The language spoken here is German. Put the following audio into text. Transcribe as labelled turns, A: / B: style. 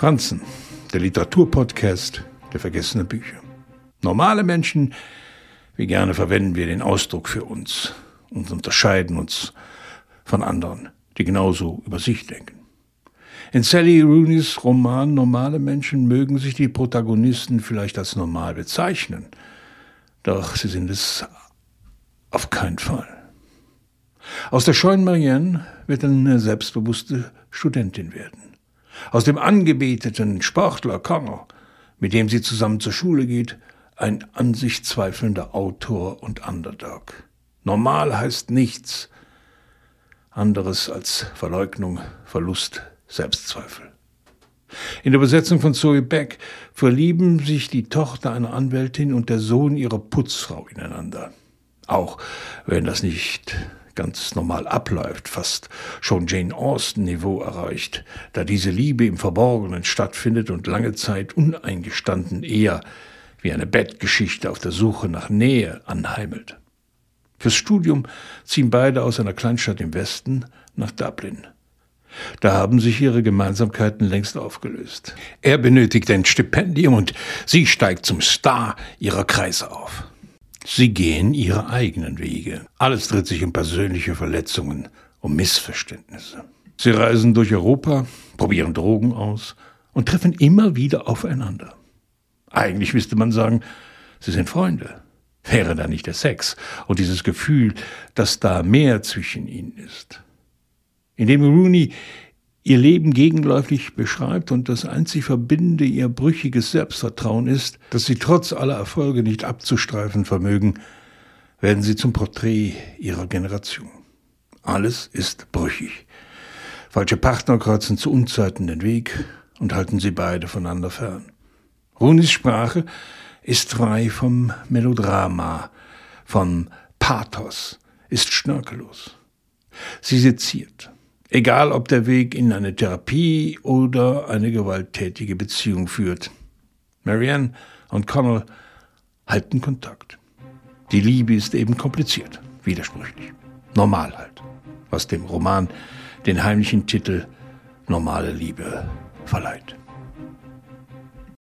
A: Franzen, der Literaturpodcast der vergessenen Bücher. Normale Menschen, wie gerne verwenden wir den Ausdruck für uns und unterscheiden uns von anderen, die genauso über sich denken. In Sally Rooney's Roman Normale Menschen mögen sich die Protagonisten vielleicht als normal bezeichnen, doch sie sind es auf keinen Fall. Aus der scheuen Marianne wird eine selbstbewusste Studentin werden. Aus dem angebeteten Sportler Connor, mit dem sie zusammen zur Schule geht, ein an sich zweifelnder Autor und Underdog. Normal heißt nichts anderes als Verleugnung, Verlust, Selbstzweifel. In der Übersetzung von Zoe Beck verlieben sich die Tochter einer Anwältin und der Sohn ihrer Putzfrau ineinander. Auch wenn das nicht ganz normal abläuft, fast schon Jane Austen-Niveau erreicht, da diese Liebe im Verborgenen stattfindet und lange Zeit uneingestanden eher wie eine Bettgeschichte auf der Suche nach Nähe anheimelt. Fürs Studium ziehen beide aus einer Kleinstadt im Westen nach Dublin. Da haben sich ihre Gemeinsamkeiten längst aufgelöst. Er benötigt ein Stipendium und sie steigt zum Star ihrer Kreise auf. Sie gehen ihre eigenen Wege. Alles dreht sich um persönliche Verletzungen, um Missverständnisse. Sie reisen durch Europa, probieren Drogen aus und treffen immer wieder aufeinander. Eigentlich müsste man sagen, sie sind Freunde. Wäre da nicht der Sex und dieses Gefühl, dass da mehr zwischen ihnen ist. Indem Rooney ihr Leben gegenläufig beschreibt und das einzig Verbindende ihr brüchiges Selbstvertrauen ist, dass sie trotz aller Erfolge nicht abzustreifen vermögen, werden sie zum Porträt ihrer Generation. Alles ist brüchig. Falsche Partner kreuzen zu Unzeiten den Weg und halten sie beide voneinander fern. Runis Sprache ist frei vom Melodrama, vom Pathos, ist schnörkellos. Sie seziert. Egal, ob der Weg in eine Therapie oder eine gewalttätige Beziehung führt. Marianne und Connell halten Kontakt. Die Liebe ist eben kompliziert, widersprüchlich. Normal halt. Was dem Roman den heimlichen Titel Normale Liebe verleiht.